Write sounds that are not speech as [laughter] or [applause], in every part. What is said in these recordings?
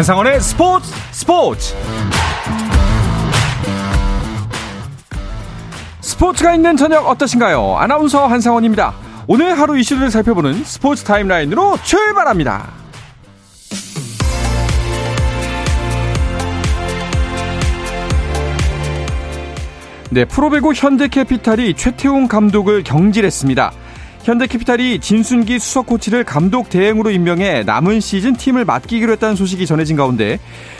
한상원의 스포츠 스포츠 스포츠가 있는 저녁 어떠신가요? 아나운서 한상원입니다. 오늘 하루 이슈를 살펴보는 스포츠 타임라인으로 출발합니다. 네, 프로배구 현대캐피탈이 최태웅 감독을 경질했습니다. 현대캐피탈이 진순기 수석 코치를 감독 대행으로 임명해 남은 시즌 팀을 맡기기로 했다는 소식이 전해진 가운데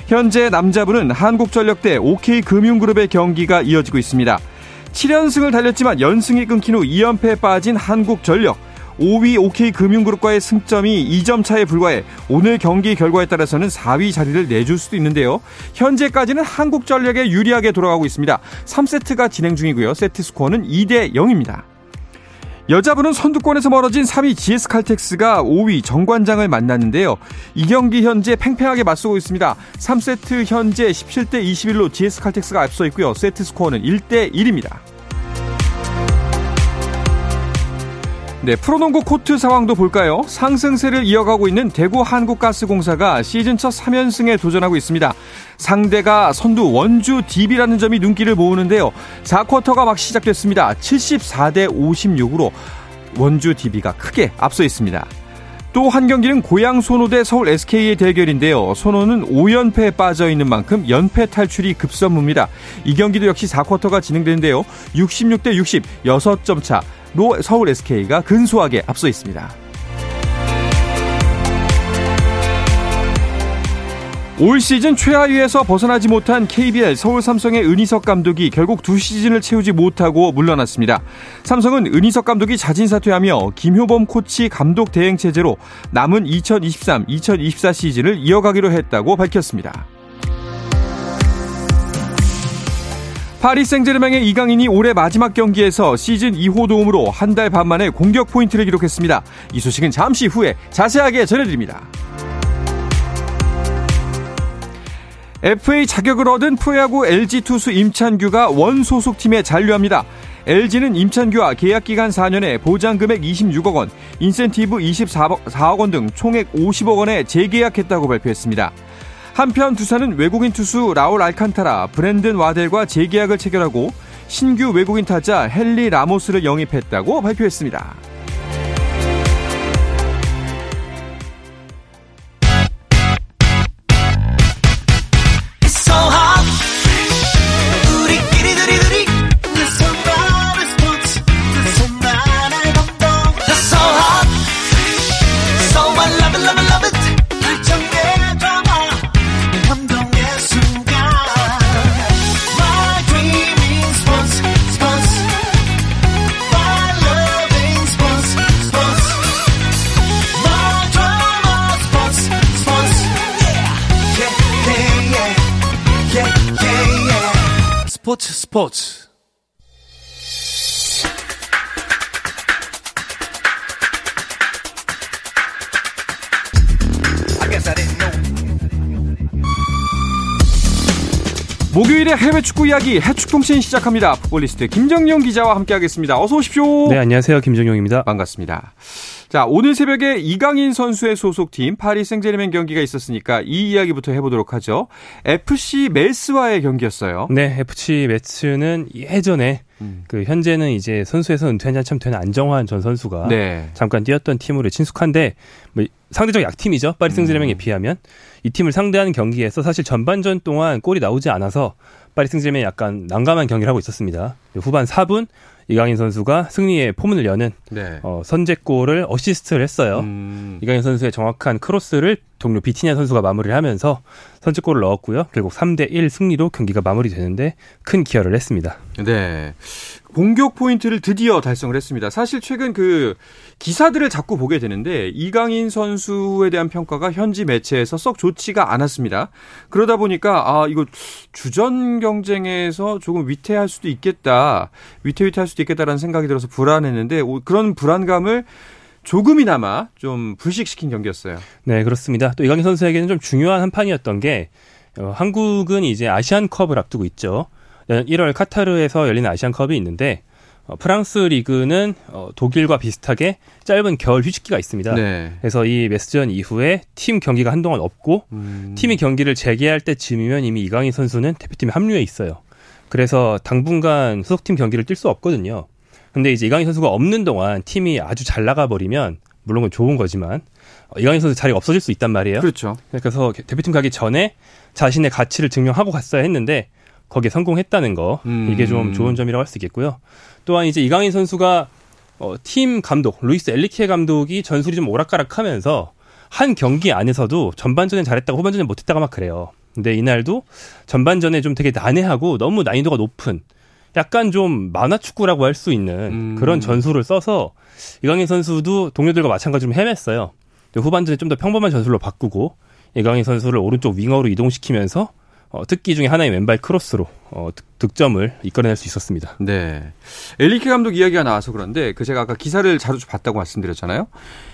현재 남자부는 한국전력 대 OK금융그룹의 경기가 이어지고 있습니다. 7연승을 달렸지만 연승이 끊긴 후 2연패에 빠진 한국전력 5위 OK금융그룹과의 승점이 2점 차에 불과해 오늘 경기 결과에 따라서는 4위 자리를 내줄 수도 있는데요. 현재까지는 한국전력에 유리하게 돌아가고 있습니다. 3세트가 진행 중이고요. 세트 스코어는 2대 0입니다. 여자분은 선두권에서 멀어진 3위 GS 칼텍스가 5위 정관장을 만났는데요. 이 경기 현재 팽팽하게 맞서고 있습니다. 3세트 현재 17대 21로 GS 칼텍스가 앞서 있고요. 세트 스코어는 1대 1입니다. 네, 프로농구 코트 상황도 볼까요? 상승세를 이어가고 있는 대구 한국가스공사가 시즌 첫 3연승에 도전하고 있습니다. 상대가 선두 원주 DB라는 점이 눈길을 모으는데요. 4쿼터가 막 시작됐습니다. 74대 56으로 원주 DB가 크게 앞서 있습니다. 또 한 경기는 고양 소노 대 서울 SK의 대결인데요. 소노는 5연패에 빠져 있는 만큼 연패 탈출이 급선무입니다. 이 경기도 역시 4쿼터가 진행되는데요. 66대 60, 6점 차. 로 서울 SK가 근소하게 앞서 있습니다. 올 시즌 최하위에서 벗어나지 못한 KBL 서울 삼성의 은희석 감독이 결국 두 시즌을 채우지 못하고 물러났습니다. 삼성은 은희석 감독이 자진 사퇴하며 김효범 코치 감독 대행 체제로 남은 2023-2024 시즌을 이어가기로 했다고 밝혔습니다. 파리 생제르맹의 이강인이 올해 마지막 경기에서 시즌 2호 도움으로 한 달 반 만에 공격 포인트를 기록했습니다. 이 소식은 잠시 후에 자세하게 전해드립니다. FA 자격을 얻은 프로야구 LG 투수 임찬규가 원 소속팀에 잔류합니다. LG는 임찬규와 계약 기간 4년에 보장금액 26억 원, 인센티브 24억 원 등 총액 50억 원에 재계약했다고 발표했습니다. 한편 두산은 외국인 투수 라울 알칸타라, 브랜든 와델과 재계약을 체결하고 신규 외국인 타자 헨리 라모스를 영입했다고 발표했습니다. 스포츠 스포츠 목요일에 해외 축구 이야기 해축통신 시작합니다. 풋볼리스트 김정용 기자와 함께하겠습니다. 어서 오십시오. 네, 안녕하세요. 김정용입니다. 반갑습니다. 자, 오늘 새벽에 이강인 선수의 소속팀 파리 생제르맹 경기가 있었으니까 이 이야기부터 해보도록 하죠. FC 메스와의 경기였어요. 네, FC 메츠는 예전에 음. 그 현재는 이제 선수에서 은퇴한 지 한참 된 안정환 전 선수가 네. 잠깐 뛰었던 팀으로 친숙한데 뭐 상대적 약팀이죠. 파리 생제르맹에 음. 비하면 이 팀을 상대하는 경기에서 사실 전반전 동안 골이 나오지 않아서 파리 생제르맹이 약간 난감한 경기를 하고 있었습니다. 후반 4분 이강인 선수가 승리의 포문을 여는 네. 어, 선제골을 어시스트를 했어요. 음. 이강인 선수의 정확한 크로스를 동료 비티냐 선수가 마무리를 하면서 선제골을 넣었고요. 결국 3대 1 승리로 경기가 마무리되는데 큰 기여를 했습니다. 네. 공격 포인트를 드디어 달성을 했습니다. 사실 최근 그 기사들을 자꾸 보게 되는데 이강인 선수에 대한 평가가 현지 매체에서 썩 좋지가 않았습니다. 그러다 보니까 아 이거 주전 경쟁에서 조금 위태할 수도 있겠다, 위태위태할 수도 있겠다라는 생각이 들어서 불안했는데 그런 불안감을 조금이나마 좀 불식시킨 경기였어요. 네, 그렇습니다. 또 이강인 선수에게는 좀 중요한 한 판이었던 게 어, 한국은 이제 아시안컵을 앞두고 있죠. 1월 카타르에서 열리는 아시안컵이 있는데 어, 프랑스 리그는 어, 독일과 비슷하게 짧은 겨울 휴식기가 있습니다. 네. 그래서 이 메스전 이후에 팀 경기가 한동안 없고 음. 팀이 경기를 재개할 때쯤이면 이미 이강인 선수는 대표팀에 합류해 있어요. 그래서 당분간 소속팀 경기를 뛸 수 없거든요. 근데 이제 이강인 선수가 없는 동안 팀이 아주 잘 나가 버리면 물론 건 좋은 거지만 어, 이강인 선수 자리가 없어질 수 있단 말이에요. 그렇죠. 그래서 대표팀 가기 전에 자신의 가치를 증명하고 갔어야 했는데 거기에 성공했다는 거 음. 이게 좀 좋은 점이라고 할 수 있겠고요. 또한 이제 이강인 선수가 어, 팀 감독 루이스 엘리케 감독이 전술이 좀 오락가락하면서 한 경기 안에서도 전반전엔 잘했다고 후반전에 못했다가 막 그래요. 근데 이날도 전반전에 좀 되게 난해하고 너무 난이도가 높은 약간 좀 만화 축구라고 할 수 있는 음. 그런 전술을 써서 이강인 선수도 동료들과 마찬가지로 헤맸어요. 후반전에 좀 더 평범한 전술로 바꾸고 이강인 선수를 오른쪽 윙어로 이동시키면서 어, 특기 중에 하나의 왼발 크로스로 어, 득 점을 이끌어낼 수 있었습니다. 네. 엘리케 감독 이야기가 나와서 그런데 그 제가 아까 기사를 자주 봤다고 말씀드렸잖아요.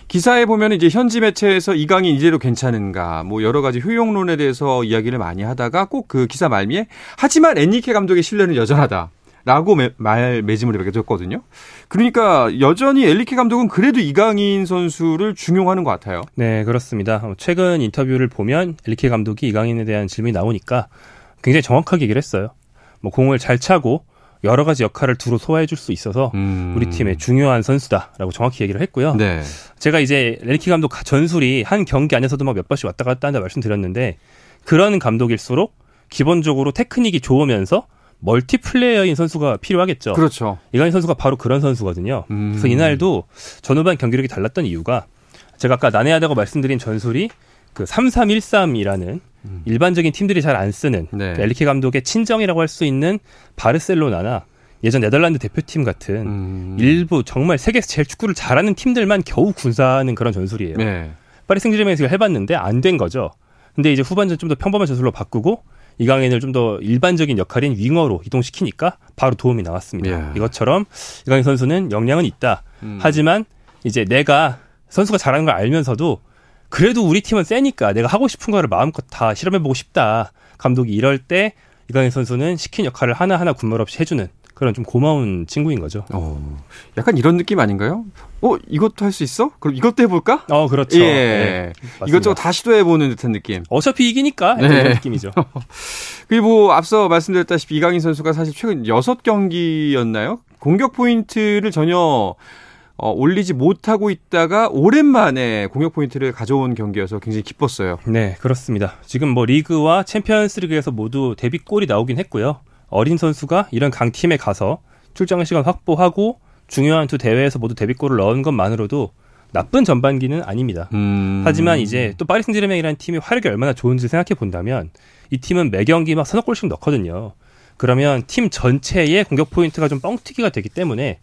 기사에 보면 이제 현지 매체에서 이강인 이대로 괜찮은가 뭐 여러 가지 효용론에 대해서 이야기를 많이 하다가 꼭 그 기사 말미에 하지만 엔리케 감독의 신뢰는 여전하다. 라고 매, 말 매짐을 맺었거든요. 그러니까 여전히 엘리케 감독은 그래도 이강인 선수를 중용하는 것 같아요. 네, 그렇습니다. 최근 인터뷰를 보면 엘리케 감독이 이강인에 대한 질문이 나오니까 굉장히 정확하게 얘기를 했어요. 뭐 공을 잘 차고 여러 가지 역할을 두루 소화해 줄 수 있어서 음. 우리 팀의 중요한 선수다라고 정확히 얘기를 했고요. 네. 제가 이제 엘리케 감독 전술이 한 경기 안에서도 막 몇 번씩 왔다 갔다 한다 말씀드렸는데 그런 감독일수록 기본적으로 테크닉이 좋으면서 멀티플레이어인 선수가 필요하겠죠. 그렇죠. 이강인 선수가 바로 그런 선수거든요. 음. 그래서 이날도 전후반 경기력이 달랐던 이유가 제가 아까 난해하다고 말씀드린 전술이 그 3313이라는 음. 일반적인 팀들이 잘 안 쓰는 네. 그 엘리케 감독의 친정이라고 할 수 있는 바르셀로나나 예전 네덜란드 대표팀 같은 음. 일부 정말 세계에서 제일 축구를 잘하는 팀들만 겨우 군사하는 그런 전술이에요. 네. 파리 생제르맹에서 해봤는데 안 된 거죠. 근데 이제 후반전 좀 더 평범한 전술로 바꾸고 이강인을 좀 더 일반적인 역할인 윙어로 이동시키니까 바로 도움이 나왔습니다. 예. 이것처럼 이강인 선수는 역량은 있다. 음. 하지만 이제 내가 선수가 잘하는 걸 알면서도 그래도 우리 팀은 세니까 내가 하고 싶은 거를 마음껏 다 실험해보고 싶다. 감독이 이럴 때 이강인 선수는 시킨 역할을 하나하나 군말 없이 해주는 그런 좀 고마운 친구인 거죠. 어, 약간 이런 느낌 아닌가요? 어, 이것도 할 수 있어? 그럼 이것도 해볼까? 어, 그렇죠. 예. 네, 이것저것 다 시도해보는 듯한 느낌. 어차피 이기니까 네. 그런 느낌이죠. [laughs] 그리고 뭐 앞서 말씀드렸다시피 이강인 선수가 사실 최근 6경기였나요? 공격 포인트를 전혀 어, 올리지 못하고 있다가 오랜만에 공격 포인트를 가져온 경기여서 굉장히 기뻤어요. 네, 그렇습니다. 지금 뭐 리그와 챔피언스 리그에서 모두 데뷔골이 나오긴 했고요. 어린 선수가 이런 강팀에 가서 출장 시간 확보하고 중요한 두 대회에서 모두 데뷔골을 넣은 것만으로도 나쁜 전반기는 아닙니다. 음. 하지만 이제 또 파리 생제르맹이라는 팀이 화력이 얼마나 좋은지 생각해 본다면 이 팀은 매 경기 막 서너 골씩 넣거든요. 그러면 팀 전체의 공격 포인트가 좀 뻥튀기가 되기 때문에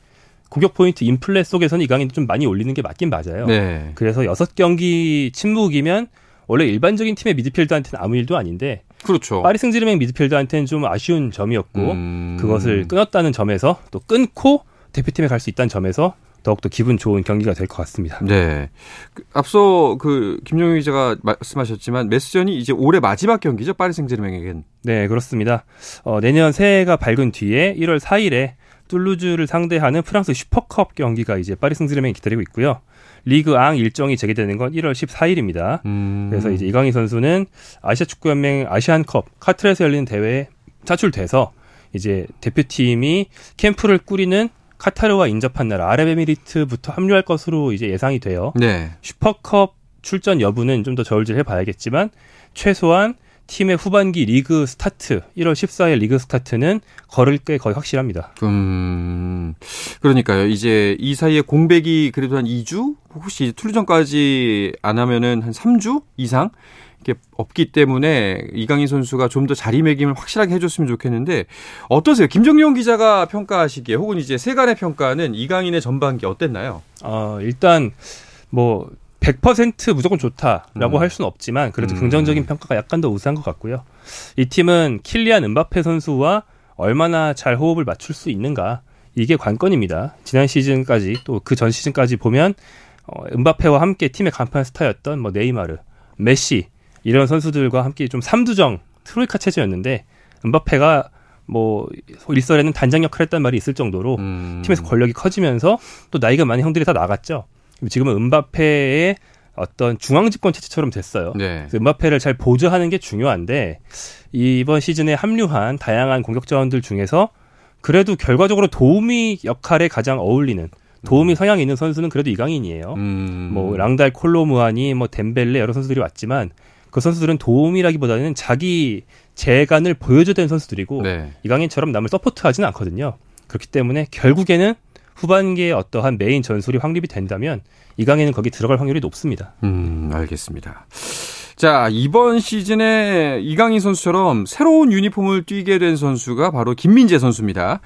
공격 포인트 인플레 속에서는 이강인이 좀 많이 올리는 게 맞긴 맞아요. 네. 그래서 여섯 경기 침묵이면 원래 일반적인 팀의 미드필더한테는 아무 일도 아닌데 그렇죠. 파리 생제르맹 미드필더한테는 좀 아쉬운 점이었고 음... 그것을 끊었다는 점에서 또 끊고 대표팀에 갈 수 있다는 점에서 더욱더 기분 좋은 경기가 될 것 같습니다. 네. 그, 앞서 그 김종희 기자가 말씀하셨지만 메스전이 이제 올해 마지막 경기죠. 파리 생제르맹에겐. 네, 그렇습니다. 어, 내년 새해가 밝은 뒤에 1월 4일에 툴루즈를 상대하는 프랑스 슈퍼컵 경기가 이제 파리 생제르맹이 기다리고 있고요. 리그 앙 일정이 재개되는 건 1월 14일입니다. 음. 그래서 이제 이강인 선수는 아시아 축구 연맹 아시안컵 카트레에서 열리는 대회에 차출돼서 이제 대표팀이 캠프를 꾸리는 카타르와 인접한 나라 아랍에미리트부터 합류할 것으로 이제 예상이 돼요. 네. 슈퍼컵 출전 여부는 좀 더 저울질해 봐야겠지만 최소한 팀의 후반기 리그 스타트 1월 14일 리그 스타트는 거를 게 거의 확실합니다. 음. 그러니까요. 이제 이 사이에 공백이 그래도 한 2주 혹시 툴루전까지 안 하면은 한 3주 이상 이렇게 없기 때문에 이강인 선수가 좀 더 자리매김을 확실하게 해줬으면 좋겠는데 어떠세요? 김정용 기자가 평가하시기에 혹은 이제 세간의 평가는 이강인의 전반기 어땠나요? 어, 일단 뭐 100% 무조건 좋다라고 음. 할 수는 없지만 그래도 음. 긍정적인 평가가 약간 더 우세한 것 같고요. 이 팀은 킬리안 은바페 선수와 얼마나 잘 호흡을 맞출 수 있는가 이게 관건입니다. 지난 시즌까지 또 그 전 시즌까지 보면 어, 은바페와 함께 팀의 간판 스타였던 뭐 네이마르, 메시 이런 선수들과 함께 좀 삼두정 트로이카 체제였는데 은바페가 뭐 일설에는 단장 역할을 했단 말이 있을 정도로 음. 팀에서 권력이 커지면서 또 나이가 많은 형들이 다 나갔죠. 지금은 은바페의 어떤 중앙 집권 체제처럼 됐어요. 네. 은바페를 잘 보조하는 게 중요한데 이번 시즌에 합류한 다양한 공격 자원들 중에서 그래도 결과적으로 도움이 역할에 가장 어울리는 도움이 음. 성향이 있는 선수는 그래도 이강인이에요. 음. 뭐 랑달 콜로 무아니 뭐 덴벨레 여러 선수들이 왔지만 그 선수들은 도움이라기보다는 자기 재간을 보여줘야 되는 선수들이고 네. 이강인처럼 남을 서포트하지는 않거든요. 그렇기 때문에 결국에는 후반기에 어떠한 메인 전술이 확립이 된다면 이강인은 거기 들어갈 확률이 높습니다. 음, 알겠습니다. 자, 이번 시즌에 이강인 선수처럼 새로운 유니폼을 입게 된 선수가 바로 김민재 선수입니다.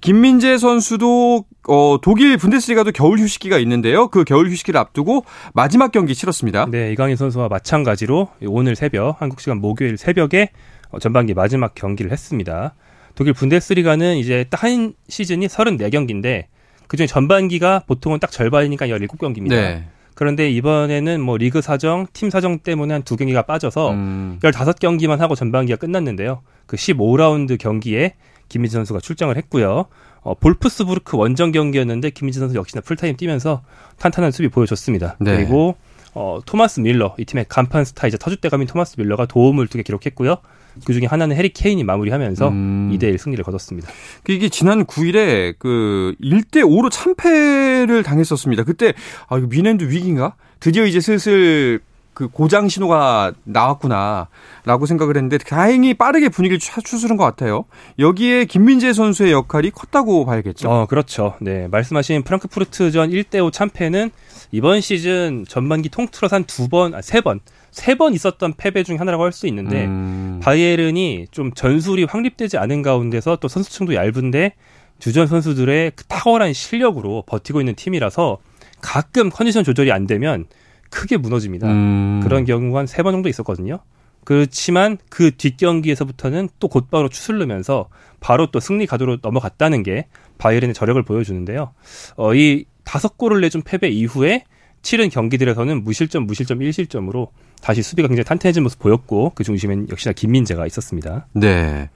김민재 선수도 어, 독일 분데스리가도 겨울 휴식기가 있는데요. 그 겨울 휴식기를 앞두고 마지막 경기 치렀습니다. 네, 이강인 선수와 마찬가지로 오늘 새벽 한국 시간 목요일 새벽에 어, 전반기 마지막 경기를 했습니다. 독일 분데스리가는 이제 딱 한 시즌이 34경기인데 그중에 전반기가 보통은 딱 절반이니까 17경기입니다. 네. 그런데 이번에는 뭐 리그 사정, 팀 사정 때문에 한 두 경기가 빠져서 음. 15경기만 하고 전반기가 끝났는데요. 그 15라운드 경기에 김민재 선수가 출장을 했고요. 어, 볼프스부르크 원정 경기였는데 김민재 선수 역시나 풀타임 뛰면서 탄탄한 수비 보여줬습니다. 네. 그리고 어, 토마스 뮐러, 이 팀의 간판 스타이자 터줏대감인 토마스 뮐러가 도움을 두 개 기록했고요. 그 중에 하나는 해리 케인이 마무리하면서 음. 2대 1 승리를 거뒀습니다. 그 이게 지난 9일에 그 1대 5로 참패를 당했었습니다. 그때 아 이거 뮌헨도 위기인가? 드디어 이제 슬슬 그 고장 신호가 나왔구나라고 생각을 했는데 다행히 빠르게 분위기를 추스른 것 같아요. 여기에 김민재 선수의 역할이 컸다고 봐야겠죠. 어, 그렇죠. 네, 말씀하신 프랑크푸르트전 1대5 참패는 이번 시즌 전반기 통틀어서 한 두 번, 아, 세 번, 세 번 있었던 패배 중 하나라고 할 수 있는데 음. 바이에른이 좀 전술이 확립되지 않은 가운데서 또 선수층도 얇은데 주전 선수들의 그 탁월한 실력으로 버티고 있는 팀이라서 가끔 컨디션 조절이 안 되면 크게 무너집니다. 음. 그런 경우가 한 세 번 정도 있었거든요. 그렇지만 그 뒷경기에서부터는 또 곧바로 추슬르면서 바로 또 승리 가도로 넘어갔다는 게 바이에른의 저력을 보여주는데요. 어, 이 다섯 골을 내준 패배 이후에 치른 경기들에서는 무실점, 무실점, 1실점으로 다시 수비가 굉장히 탄탄해진 모습 보였고 그 중심엔 역시나 김민재가 있었습니다. 네.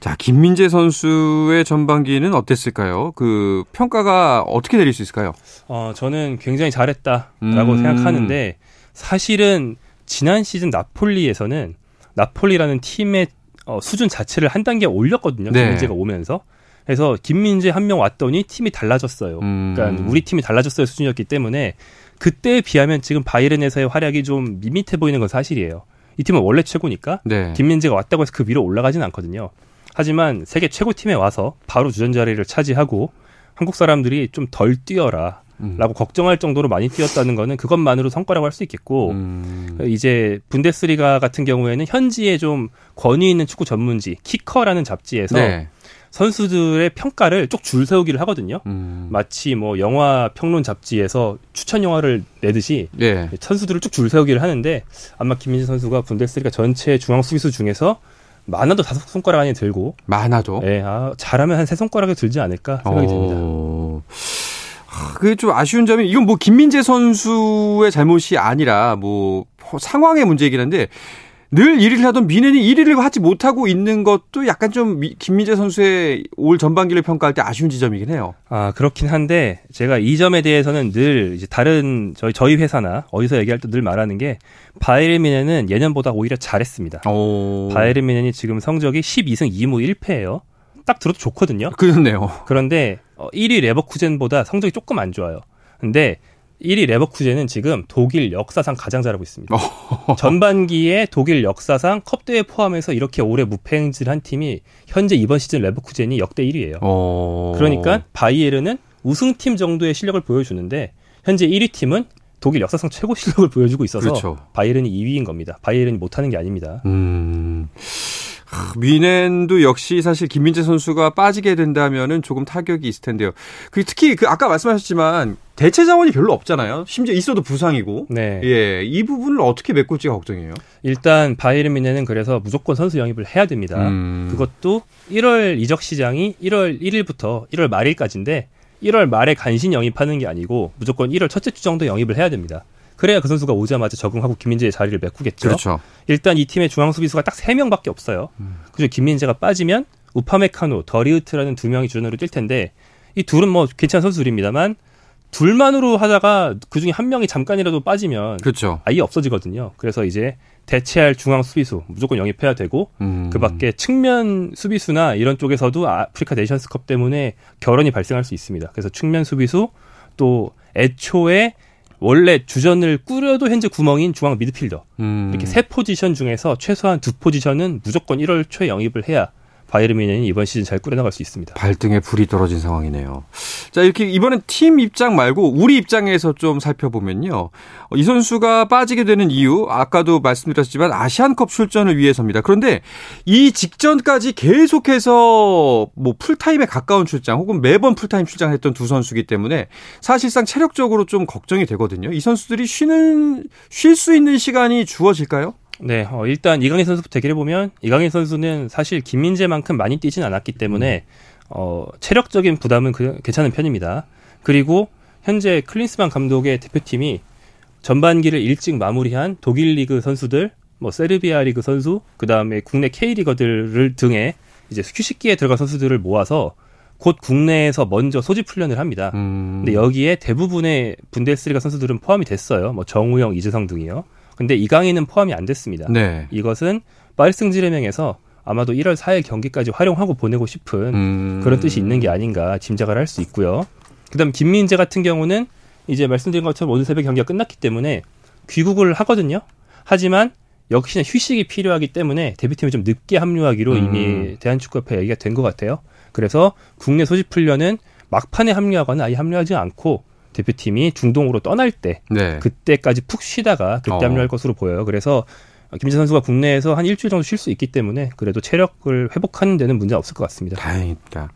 자, 김민재 선수의 전반기는 어땠을까요? 그 평가가 어떻게 내릴 수 있을까요? 어, 저는 굉장히 잘했다라고 음. 생각하는데 사실은 지난 시즌 나폴리에서는 나폴리라는 팀의 어, 수준 자체를 한 단계 올렸거든요. 네. 김민재가 오면서. 그래서 김민재 한 명 왔더니 팀이 달라졌어요. 음. 그러니까 우리 팀이 달라졌어요 수준이었기 때문에 그때에 비하면 지금 바이른에서의 활약이 좀 밋밋해 보이는 건 사실이에요. 이 팀은 원래 최고니까 네. 김민재가 왔다고 해서 그 위로 올라가지는 않거든요. 하지만 세계 최고 팀에 와서 바로 주전 자리를 차지하고 한국 사람들이 좀 덜 뛰어라. 음. 라고 걱정할 정도로 많이 뛰었다는 거는 그것만으로 성과라고 할 수 있겠고 음. 이제 분데스리가 같은 경우에는 현지에 좀 권위 있는 축구 전문지 키커라는 잡지에서 네. 선수들의 평가를 쭉 줄 세우기를 하거든요. 음. 마치 뭐 영화 평론 잡지에서 추천 영화를 내듯이 네. 선수들을 쭉 줄 세우기를 하는데 아마 김민재 선수가 분데스리가 전체 중앙 수비수 중에서 많아도 다섯 손가락 안에 들고 많아도 네, 아, 잘하면 한 세 손가락에 들지 않을까 생각이 오. 됩니다. 그게 좀 아쉬운 점이 이건 뭐 김민재 선수의 잘못이 아니라 뭐 상황의 문제이긴 한데 늘 1위를 하던 미넨이 1위를 하지 못하고 있는 것도 약간 좀 김민재 선수의 올 전반기를 평가할 때 아쉬운 지점이긴 해요. 아 그렇긴 한데 제가 이 점에 대해서는 늘 이제 다른 저희 저희 회사나 어디서 얘기할 때 늘 말하는 게 바이에른 미넨은 예년보다 오히려 잘했습니다. 오. 바이에른 미넨이 지금 성적이 12승 2무 1패예요. 딱 들어도 좋거든요. 그렇네요. 그런데 1위 어, 레버쿠젠보다 성적이 조금 안 좋아요. 근데 1위 레버쿠젠은 지금 독일 역사상 가장 잘하고 있습니다. 전반기에 독일 역사상 컵대회 포함해서 이렇게 오래 무패 행진한 팀이 현재 이번 시즌 레버쿠젠이 역대 1위예요. 어... 그러니까 바이에르는 우승팀 정도의 실력을 보여주는데 현재 1위 팀은 독일 역사상 최고 실력을 보여주고 있어서 그렇죠. 바이에른이 2위인 겁니다. 바이에른이 못하는 게 아닙니다. 음... 미넨도 역시 사실 김민재 선수가 빠지게 된다면은 조금 타격이 있을 텐데요. 그 특히 그 아까 말씀하셨지만 대체 자원이 별로 없잖아요. 심지어 있어도 부상이고. 네. 예. 이 부분을 어떻게 메꿀지가 걱정이에요. 일단 바이에른 미넨은 그래서 무조건 선수 영입을 해야 됩니다. 음. 그것도 1월 이적 시장이 1월 1일부터 1월 말일까지인데 1월 말에 간신 영입하는 게 아니고 무조건 1월 첫째 주 정도 영입을 해야 됩니다. 그래야 그 선수가 오자마자 적응하고 김민재의 자리를 메꾸겠죠. 그렇죠. 일단 이 팀의 중앙 수비수가 딱 3명밖에 없어요. 음. 그죠 김민재가 빠지면 우파메카노, 더리흐트라는 두 명이 주전으로 뛸 텐데 이 둘은 뭐 괜찮은 선수들입니다만 둘만으로 하다가 그 중에 한 명이 잠깐이라도 빠지면 그렇죠. 아예 없어지거든요. 그래서 이제 대체할 중앙 수비수 무조건 영입해야 되고 음. 그밖에 측면 수비수나 이런 쪽에서도 아프리카 네이션스컵 때문에 결원이 발생할 수 있습니다. 그래서 측면 수비수 또 애초에 원래 주전을 꾸려도 현재 구멍인 중앙 미드필더 음. 이렇게 세 포지션 중에서 최소한 두 포지션은 무조건 1월 초에 영입을 해야 바이에른 뮌헨이 이번 시즌 잘 꾸려나갈 수 있습니다. 발등에 불이 떨어진 상황이네요. 자 이렇게 이번엔 팀 입장 말고 우리 입장에서 좀 살펴보면요. 이 선수가 빠지게 되는 이유 아까도 말씀드렸지만 아시안컵 출전을 위해서입니다. 그런데 이 직전까지 계속해서 뭐 풀타임에 가까운 출장 혹은 매번 풀타임 출장했던 두 선수기 때문에 사실상 체력적으로 좀 걱정이 되거든요. 이 선수들이 쉬는 쉴 수 있는 시간이 주어질까요? 네, 어, 일단 이강인 선수부터 얘기를 해보면 이강인 선수는 사실 김민재만큼 많이 뛰진 않았기 때문에 어, 체력적인 부담은 그, 괜찮은 편입니다. 그리고 현재 클린스만 감독의 대표팀이 전반기를 일찍 마무리한 독일 리그 선수들, 뭐 세르비아 리그 선수, 그 다음에 국내 K 리거들을 등에 이제 휴식기에 들어간 선수들을 모아서 곧 국내에서 먼저 소집 훈련을 합니다. 음. 근데 여기에 대부분의 분데스리가 선수들은 포함이 됐어요. 뭐 정우영, 이재성 등이요. 근데 이강인은 포함이 안 됐습니다. 네. 이것은 파리승지레명에서 아마도 1월 4일 경기까지 활용하고 보내고 싶은 음. 그런 뜻이 있는 게 아닌가 짐작을 할 수 있고요. 그다음 김민재 같은 경우는 이제 말씀드린 것처럼 오늘 새벽 경기가 끝났기 때문에 귀국을 하거든요. 하지만 역시나 휴식이 필요하기 때문에 데뷔팀에 좀 늦게 합류하기로 음. 이미 대한축구협회 얘기가 된 것 같아요. 그래서 국내 소집 훈련은 막판에 합류하거나 아예 합류하지 않고 대표팀이 중동으로 떠날 때 네. 그때까지 푹 쉬다가 그때 어. 합류할 것으로 보여요. 그래서 김재 선수가 국내에서 한 일주일 정도 쉴 수 있기 때문에 그래도 체력을 회복하는 데는 문제 없을 것 같습니다. 다행입니다.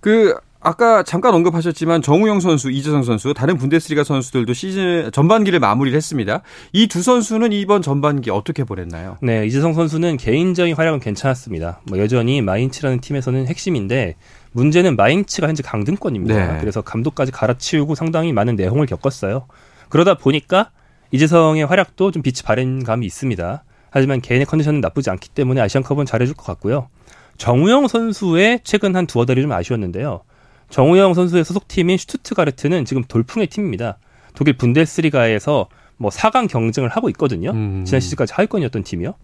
그 아까 잠깐 언급하셨지만 정우영 선수, 이재성 선수, 다른 분데스리가 선수들도 시즌 전반기를 마무리를 했습니다. 이 두 선수는 이번 전반기 어떻게 보냈나요? 네, 이재성 선수는 개인적인 활약은 괜찮았습니다. 뭐 여전히 마인츠라는 팀에서는 핵심인데 문제는 마인츠가 현재 강등권입니다. 네. 그래서 감독까지 갈아치우고 상당히 많은 내홍을 겪었어요. 그러다 보니까 이재성의 활약도 좀 빛이 바랜 감이 있습니다. 하지만 개인의 컨디션은 나쁘지 않기 때문에 아시안컵은 잘해줄 것 같고요. 정우영 선수의 최근 한 두어 달이 좀 아쉬웠는데요. 정우영 선수의 소속팀인 슈투트가르트는 지금 돌풍의 팀입니다. 독일 분데스리가에서 뭐 4강 경쟁을 하고 있거든요. 음. 지난 시즌까지 하위권이었던 팀이요.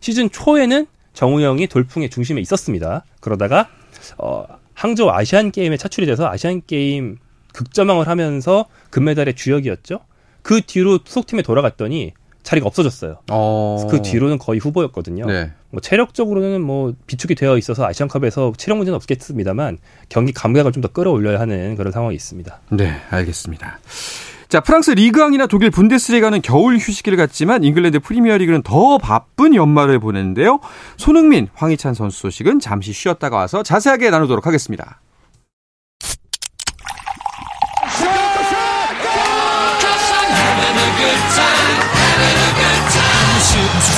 시즌 초에는 정우영이 돌풍의 중심에 있었습니다. 그러다가 어 항저우 아시안 게임에 차출이 돼서 아시안 게임 득점왕을 하면서 금메달의 주역이었죠. 그 뒤로 소속팀에 돌아갔더니 자리가 없어졌어요. 어... 그 뒤로는 거의 후보였거든요. 네. 뭐 체력적으로는 뭐 비축이 되어 있어서 아시안컵에서 체력 문제는 없겠습니다만 경기 감각을 좀 더 끌어올려야 하는 그런 상황이 있습니다. 네, 알겠습니다. 자, 프랑스 리그앙이나 독일 분데스리가는 겨울 휴식기를 갖지만 잉글랜드 프리미어리그는 더 바쁜 연말을 보냈는데요. 손흥민, 황희찬 선수 소식은 잠시 쉬었다가 와서 자세하게 나누도록 하겠습니다.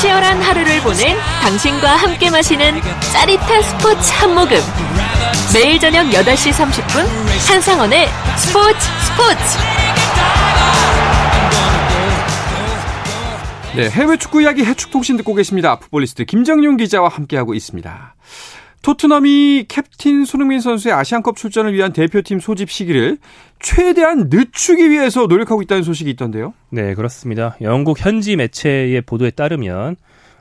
치열한 하루를 보낸 당신과 함께 마시는 짜릿한 스포츠 한 모금. 매일 저녁 8시 30분 한상원의 스포츠 스포츠. 네, 해외 축구 이야기 해축통신 듣고 계십니다. 풋볼리스트 김정윤 기자와 함께하고 있습니다. 토트넘이 캡틴 손흥민 선수의 아시안컵 출전을 위한 대표팀 소집 시기를 최대한 늦추기 위해서 노력하고 있다는 소식이 있던데요. 네, 그렇습니다. 영국 현지 매체의 보도에 따르면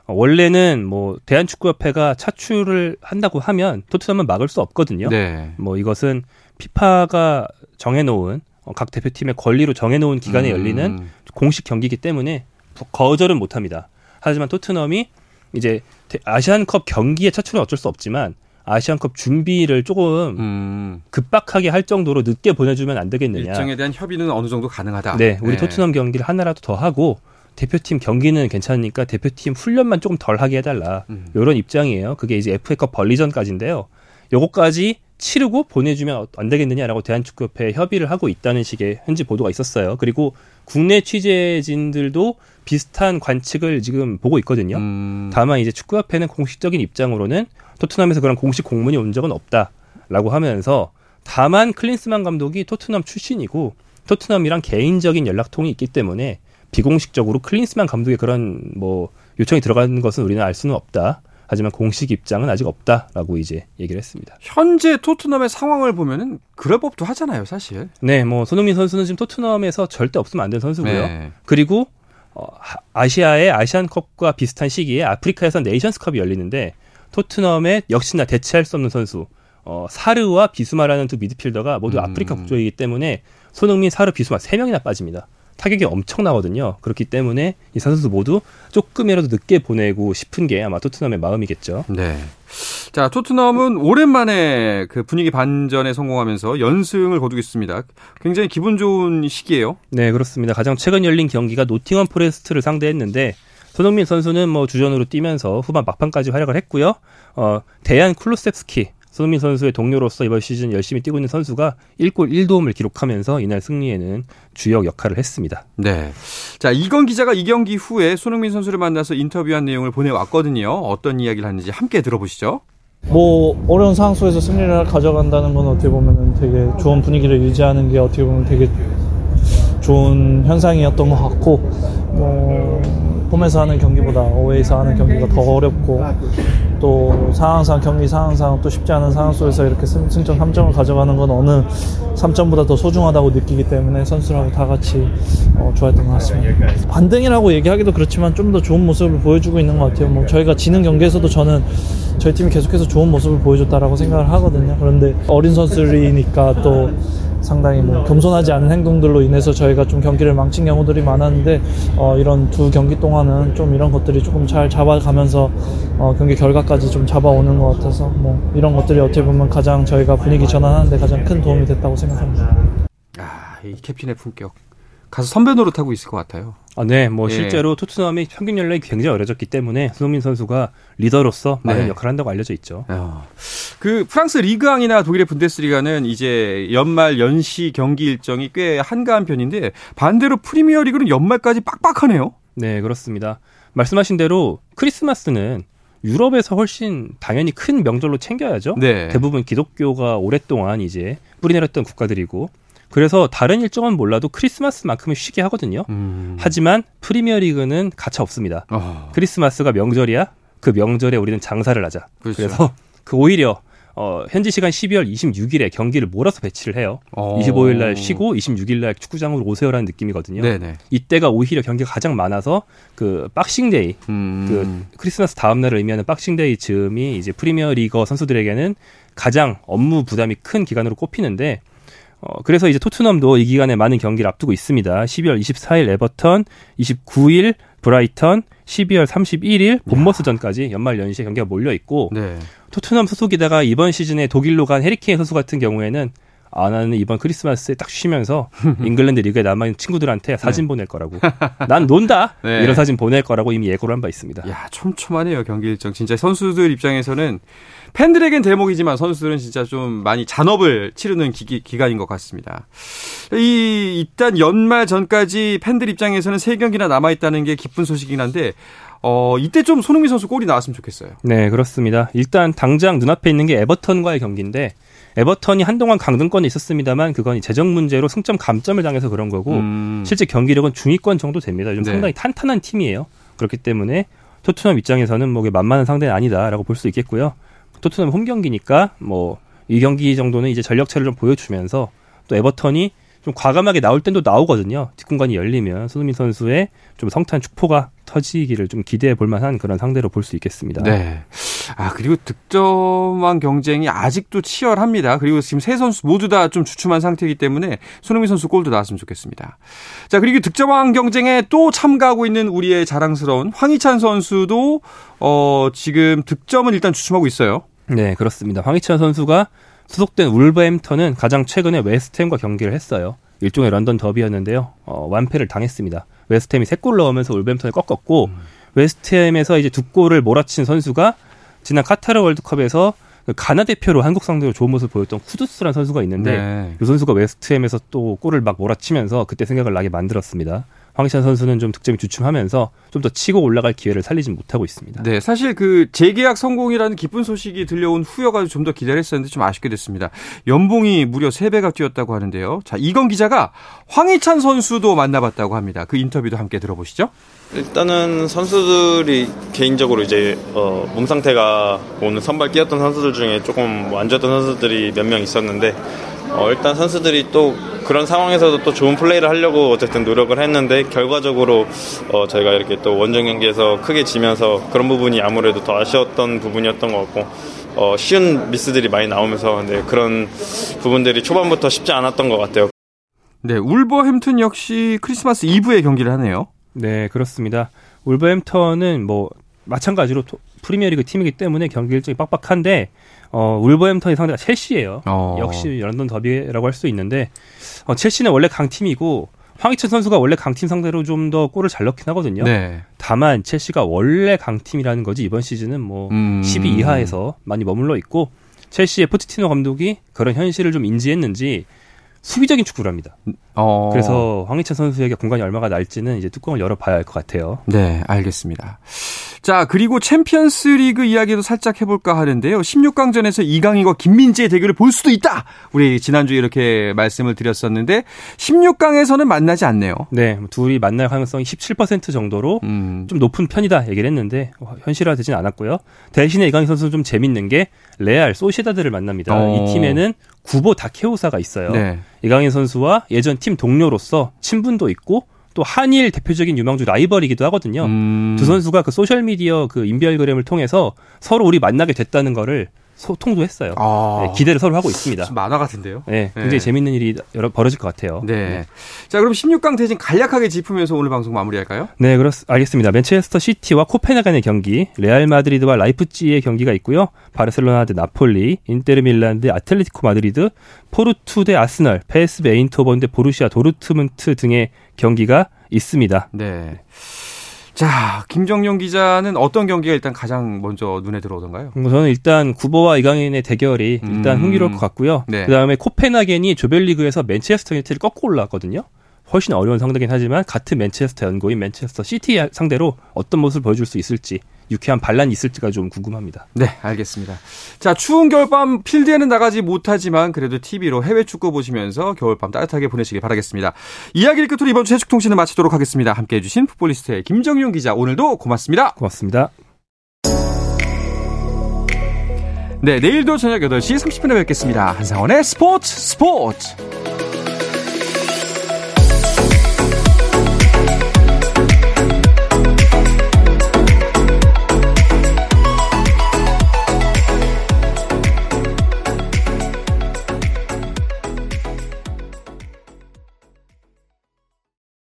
원래는 뭐 대한축구협회가 차출을 한다고 하면 토트넘은 막을 수 없거든요. 네. 뭐 이것은 피파가 정해놓은 각 대표팀의 권리로 정해놓은 기간에 음. 열리는 공식 경기이기 때문에 거절은 못합니다. 하지만 토트넘이 이제 아시안컵 경기에 차출은 어쩔 수 없지만 아시안컵 준비를 조금 음. 급박하게 할 정도로 늦게 보내주면 안 되겠느냐. 일정에 대한 협의는 어느 정도 가능하다. 네, 우리 네. 토트넘 경기를 하나라도 더 하고 대표팀 경기는 괜찮으니까 대표팀 훈련만 조금 덜 하게 해달라. 음. 이런 입장이에요. 그게 이제 FA컵 벌리전까지인데요. 요거까지 치르고 보내주면 안 되겠느냐라고 대한축구협회 협의를 하고 있다는 식의 현지 보도가 있었어요. 그리고 국내 취재진들도 비슷한 관측을 지금 보고 있거든요. 음. 다만 이제 축구협회는 공식적인 입장으로는 토트넘에서 그런 공식 공문이 온 적은 없다라고 하면서 다만 클린스만 감독이 토트넘 출신이고 토트넘이랑 개인적인 연락통이 있기 때문에 비공식적으로 클린스만 감독의 그런 뭐 요청이 들어가는 것은 우리는 알 수는 없다. 하지만 공식 입장은 아직 없다라고 이제 얘기를 했습니다. 현재 토트넘의 상황을 보면은 그럴 법도 하잖아요, 사실. 네, 뭐 손흥민 선수는 지금 토트넘에서 절대 없으면 안 되는 선수고요. 네. 그리고 어, 아시아의 아시안컵과 비슷한 시기에 아프리카에서 네이션스컵이 열리는데 토트넘의 역시나 대체할 수 없는 선수 어, 사르와 비수마라는 두 미드필더가 모두 음. 아프리카 국적이기 때문에 손흥민, 사르, 비수마 세 명이나 빠집니다. 타격이 엄청나거든요. 그렇기 때문에 이 선수 모두 조금이라도 늦게 보내고 싶은 게 아마 토트넘의 마음이겠죠. 네. 자, 토트넘은 오랜만에 그 분위기 반전에 성공하면서 연승을 거두고 있습니다. 굉장히 기분 좋은 시기예요. 네, 그렇습니다. 가장 최근 열린 경기가 노팅엄 포레스트를 상대했는데 손흥민 선수는 뭐 주전으로 뛰면서 후반 막판까지 활약을 했고요. 어, 데얀 쿨루셉스키 손흥민 선수의 동료로서 이번 시즌 열심히 뛰고 있는 선수가 1골 1도움을 기록하면서 이날 승리에는 주역 역할을 했습니다. 네. 자, 이건 기자가 이 경기 후에 손흥민 선수를 만나서 인터뷰한 내용을 보내왔거든요. 어떤 이야기를 하는지 함께 들어보시죠. 뭐 어려운 상황 속에서 승리를 가져간다는 건 어떻게 보면 되게 좋은 분위기를 유지하는 게 어떻게 보면 되게 좋은 현상이었던 것 같고 뭐 홈에서 하는 경기보다 어웨이에서 하는 경기가 더 어렵고 또 상황상 경기 상황상 또 쉽지 않은 상황 속에서 이렇게 승, 승점 3점을 가져가는 건 어느 3점보다 더 소중하다고 느끼기 때문에 선수들하고 다 같이 어, 좋아했던 것 같습니다. 반등이라고 얘기하기도 그렇지만 좀 더 좋은 모습을 보여주고 있는 것 같아요. 뭐 저희가 지는 경기에서도 저는 저희 팀이 계속해서 좋은 모습을 보여줬다라고 생각을 하거든요. 그런데 어린 선수들이니까 또 상당히 뭐 겸손하지 않은 행동들로 인해서 저희가 좀 경기를 망친 경우들이 많았는데 어, 이런 두 경기 동안은 좀 이런 것들이 조금 잘 잡아가면서 어, 경기 결과까지 좀 잡아오는 것 같아서 뭐 이런 것들이 어떻게 보면 가장 저희가 분위기 전환하는데 가장 큰 도움이 됐다고 생각합니다. 아, 이 캡틴의 품격. 가서 선배 노릇하고 있을 것 같아요. 아, 네. 뭐 예. 실제로 토트넘이 평균 연령이 굉장히 어려졌기 때문에 손흥민 선수가 리더로서 많은 네. 역할을 한다고 알려져 있죠. 어. 그 프랑스 리그왕이나 독일의 분데스리가는 이제 연말 연시 경기 일정이 꽤 한가한 편인데 반대로 프리미어 리그는 연말까지 빡빡하네요. 네, 그렇습니다. 말씀하신 대로 크리스마스는 유럽에서 훨씬 당연히 큰 명절로 챙겨야죠. 네. 대부분 기독교가 오랫동안 이제 뿌리내렸던 국가들이고 그래서 다른 일정은 몰라도 크리스마스만큼은 쉬게 하거든요. 음. 하지만 프리미어 리그는 가차 없습니다. 어. 크리스마스가 명절이야. 그 명절에 우리는 장사를 하자. 그렇죠. 그래서 그 오히려 어, 현지 시간 12월 26일에 경기를 몰아서 배치를 해요. 어. 25일 날 쉬고 26일 날 축구장으로 오세요라는 느낌이거든요. 네네. 이때가 오히려 경기가 가장 많아서 그 Boxing Day, 음. 그 크리스마스 다음 날을 의미하는 Boxing Day 즈음이 이제 프리미어 리그 선수들에게는 가장 업무 부담이 큰 기간으로 꼽히는데 어, 그래서 이제 토트넘도 이 기간에 많은 경기를 앞두고 있습니다. 12월 24일 에버턴, 29일 브라이턴, 12월 31일 본머스전까지 연말 연시에 경기가 몰려 있고 네. 토트넘 소속이다가 이번 시즌에 독일로 간 해리 케인 선수 같은 경우에는 아 나는 이번 크리스마스에 딱 쉬면서 [laughs] 잉글랜드 리그에 남아있는 친구들한테 사진 네. 보낼 거라고 [laughs] 난 논다 네. 이런 사진 보낼 거라고 이미 예고를 한 바 있습니다. 야 촘촘하네요 경기 일정 진짜 선수들 입장에서는 팬들에겐 대목이지만 선수들은 진짜 좀 많이 잔업을 치르는 기, 기간인 것 같습니다. 이 일단 연말 전까지 팬들 입장에서는 세 경기나 남아 있다는 게 기쁜 소식이긴 한데 어, 이때 좀 손흥민 선수 골이 나왔으면 좋겠어요. 네, 그렇습니다. 일단 당장 눈앞에 있는 게 에버턴과의 경기인데 에버턴이 한동안 강등권에 있었습니다만 그건 재정 문제로 승점 감점을 당해서 그런 거고 음. 실제 경기력은 중위권 정도 됩니다. 요즘 네. 상당히 탄탄한 팀이에요. 그렇기 때문에 토트넘 입장에서는 뭐 만만한 상대는 아니다라고 볼 수 있겠고요. 토트넘 홈 경기니까 뭐 이 경기 정도는 이제 전력차를 좀 보여주면서 또 에버턴이 좀 과감하게 나올 땐도 나오거든요. 뒷공간이 열리면 손흥민 선수의 좀 성탄 축포가 터지기를 좀 기대해 볼 만한 그런 상대로 볼 수 있겠습니다. 네. 아, 그리고 득점왕 경쟁이 아직도 치열합니다. 그리고 지금 세 선수 모두 다 좀 주춤한 상태이기 때문에 손흥민 선수 골도 나왔으면 좋겠습니다. 자, 그리고 득점왕 경쟁에 또 참가하고 있는 우리의 자랑스러운 황희찬 선수도 어, 지금 득점은 일단 주춤하고 있어요. 네, 그렇습니다. 황희찬 선수가 소속된 울버햄턴은 가장 최근에 웨스트햄과 경기를 했어요. 일종의 런던 더비였는데요. 어, 완패를 당했습니다. 웨스트햄이 세 골 넣으면서 울버햄턴을 꺾었고 음. 웨스트햄에서 이제 두 골을 몰아친 선수가 지난 카타르 월드컵에서 그 가나 대표로 한국 상대로 좋은 모습을 보였던 쿠두스라는 선수가 있는데 네. 이 선수가 웨스트햄에서 또 골을 막 몰아치면서 그때 생각을 나게 만들었습니다. 황희찬 선수는 좀 득점이 주춤하면서 좀 더 치고 올라갈 기회를 살리지 못하고 있습니다. 네, 사실 그 재계약 성공이라는 기쁜 소식이 들려온 후여가 좀 더 기다렸었는데 좀 아쉽게 됐습니다. 연봉이 무려 3배가 뛰었다고 하는데요. 자, 이건 기자가 황희찬 선수도 만나봤다고 합니다. 그 인터뷰도 함께 들어보시죠. 일단은 선수들이 개인적으로 이제 어, 몸 상태가 오늘 선발 뛰었던 선수들 중에 조금 안 좋았던 선수들이 몇 명 있었는데 어, 일단 선수들이 또 그런 상황에서도 또 좋은 플레이를 하려고 어쨌든 노력을 했는데 결과적으로 어, 저희가 이렇게 또 원정 경기에서 크게 지면서 그런 부분이 아무래도 더 아쉬웠던 부분이었던 것 같고 어, 쉬운 미스들이 많이 나오면서 네, 그런 부분들이 초반부터 쉽지 않았던 것 같아요. 네, 울버햄튼 역시 크리스마스 이브에 경기를 하네요. 네, 그렇습니다. 울버햄턴은 뭐 마찬가지로 프리미어리그 팀이기 때문에 경기 일정이 빡빡한데 어, 울버햄턴의 상대가 첼시예요. 어. 역시 런던 더비라고 할 수 있는데 어, 첼시는 원래 강팀이고 황희찬 선수가 원래 강팀 상대로 좀 더 골을 잘 넣긴 하거든요. 네. 다만 첼시가 원래 강팀이라는 거지 이번 시즌은 뭐 음. 12 이하에서 많이 머물러 있고 첼시의 포티티노 감독이 그런 현실을 좀 인지했는지 수비적인 축구를 합니다. 어. 그래서 황희찬 선수에게 공간이 얼마가 날지는 이제 뚜껑을 열어봐야 할 것 같아요. 네, 알겠습니다. 자, 그리고 챔피언스 리그 이야기도 살짝 해볼까 하는데요. 16강전에서 이강인과 김민재의 대결을 볼 수도 있다! 우리 지난주에 이렇게 말씀을 드렸었는데, 16강에서는 만나지 않네요. 네, 둘이 만날 가능성이 17% 정도로 음. 좀 높은 편이다 얘기를 했는데, 현실화 되진 않았고요. 대신에 이강인 선수는 좀 재밌는 게, 레알, 소시다드를 만납니다. 어. 이 팀에는 구보 다케후사가 있어요. 네. 이강인 선수와 예전 팀 동료로서 친분도 있고 또 한일 대표적인 유망주 라이벌이기도 하거든요. 음. 두 선수가 그 소셜 미디어 그 인별그램을 통해서 서로 우리 만나게 됐다는 거를 소통도 했어요. 아. 네, 기대를 서로 하고 있습니다. 만화 같은데요? 네, 굉장히 네. 재밌는 일이 여러 벌어질 것 같아요. 네. 네. 자, 그럼 16강 대진 간략하게 짚으면서 오늘 방송 마무리할까요? 네, 그렇 알겠습니다. 맨체스터 시티와 코펜하겐의 경기, 레알 마드리드와 라이프치히의 경기가 있고요. 바르셀로나 대 나폴리, 인테르 밀란 대 아틀레티코 마드리드, 포르투 대 아스널, PSV 에인트호번 대 보루시아 도르트문트 등의 경기가 있습니다. 네. 자, 김정용 기자는 어떤 경기가 일단 가장 먼저 눈에 들어오던가요? 뭐 저는 일단 구보와 이강인의 대결이 일단 음. 흥미로울 것 같고요. 네. 그 다음에 코펜하겐이 조별리그에서 맨체스터 유나이티드를 꺾고 올라왔거든요. 훨씬 어려운 상대긴 하지만 같은 맨체스터 연고인 맨체스터 시티 상대로 어떤 모습을 보여줄 수 있을지 유쾌한 반란이 있을지가 좀 궁금합니다. 네, 알겠습니다. 자, 추운 겨울밤 필드에는 나가지 못하지만 그래도 TV로 해외 축구 보시면서 겨울밤 따뜻하게 보내시길 바라겠습니다. 이야기를 끝으로 이번 주 해축 통신을 마치도록 하겠습니다. 함께 해 주신 풋볼리스트의 김정용 기자 오늘도 고맙습니다. 고맙습니다. 네, 내일도 저녁 8시 30분에 뵙겠습니다. 한상원의 스포츠 스포츠!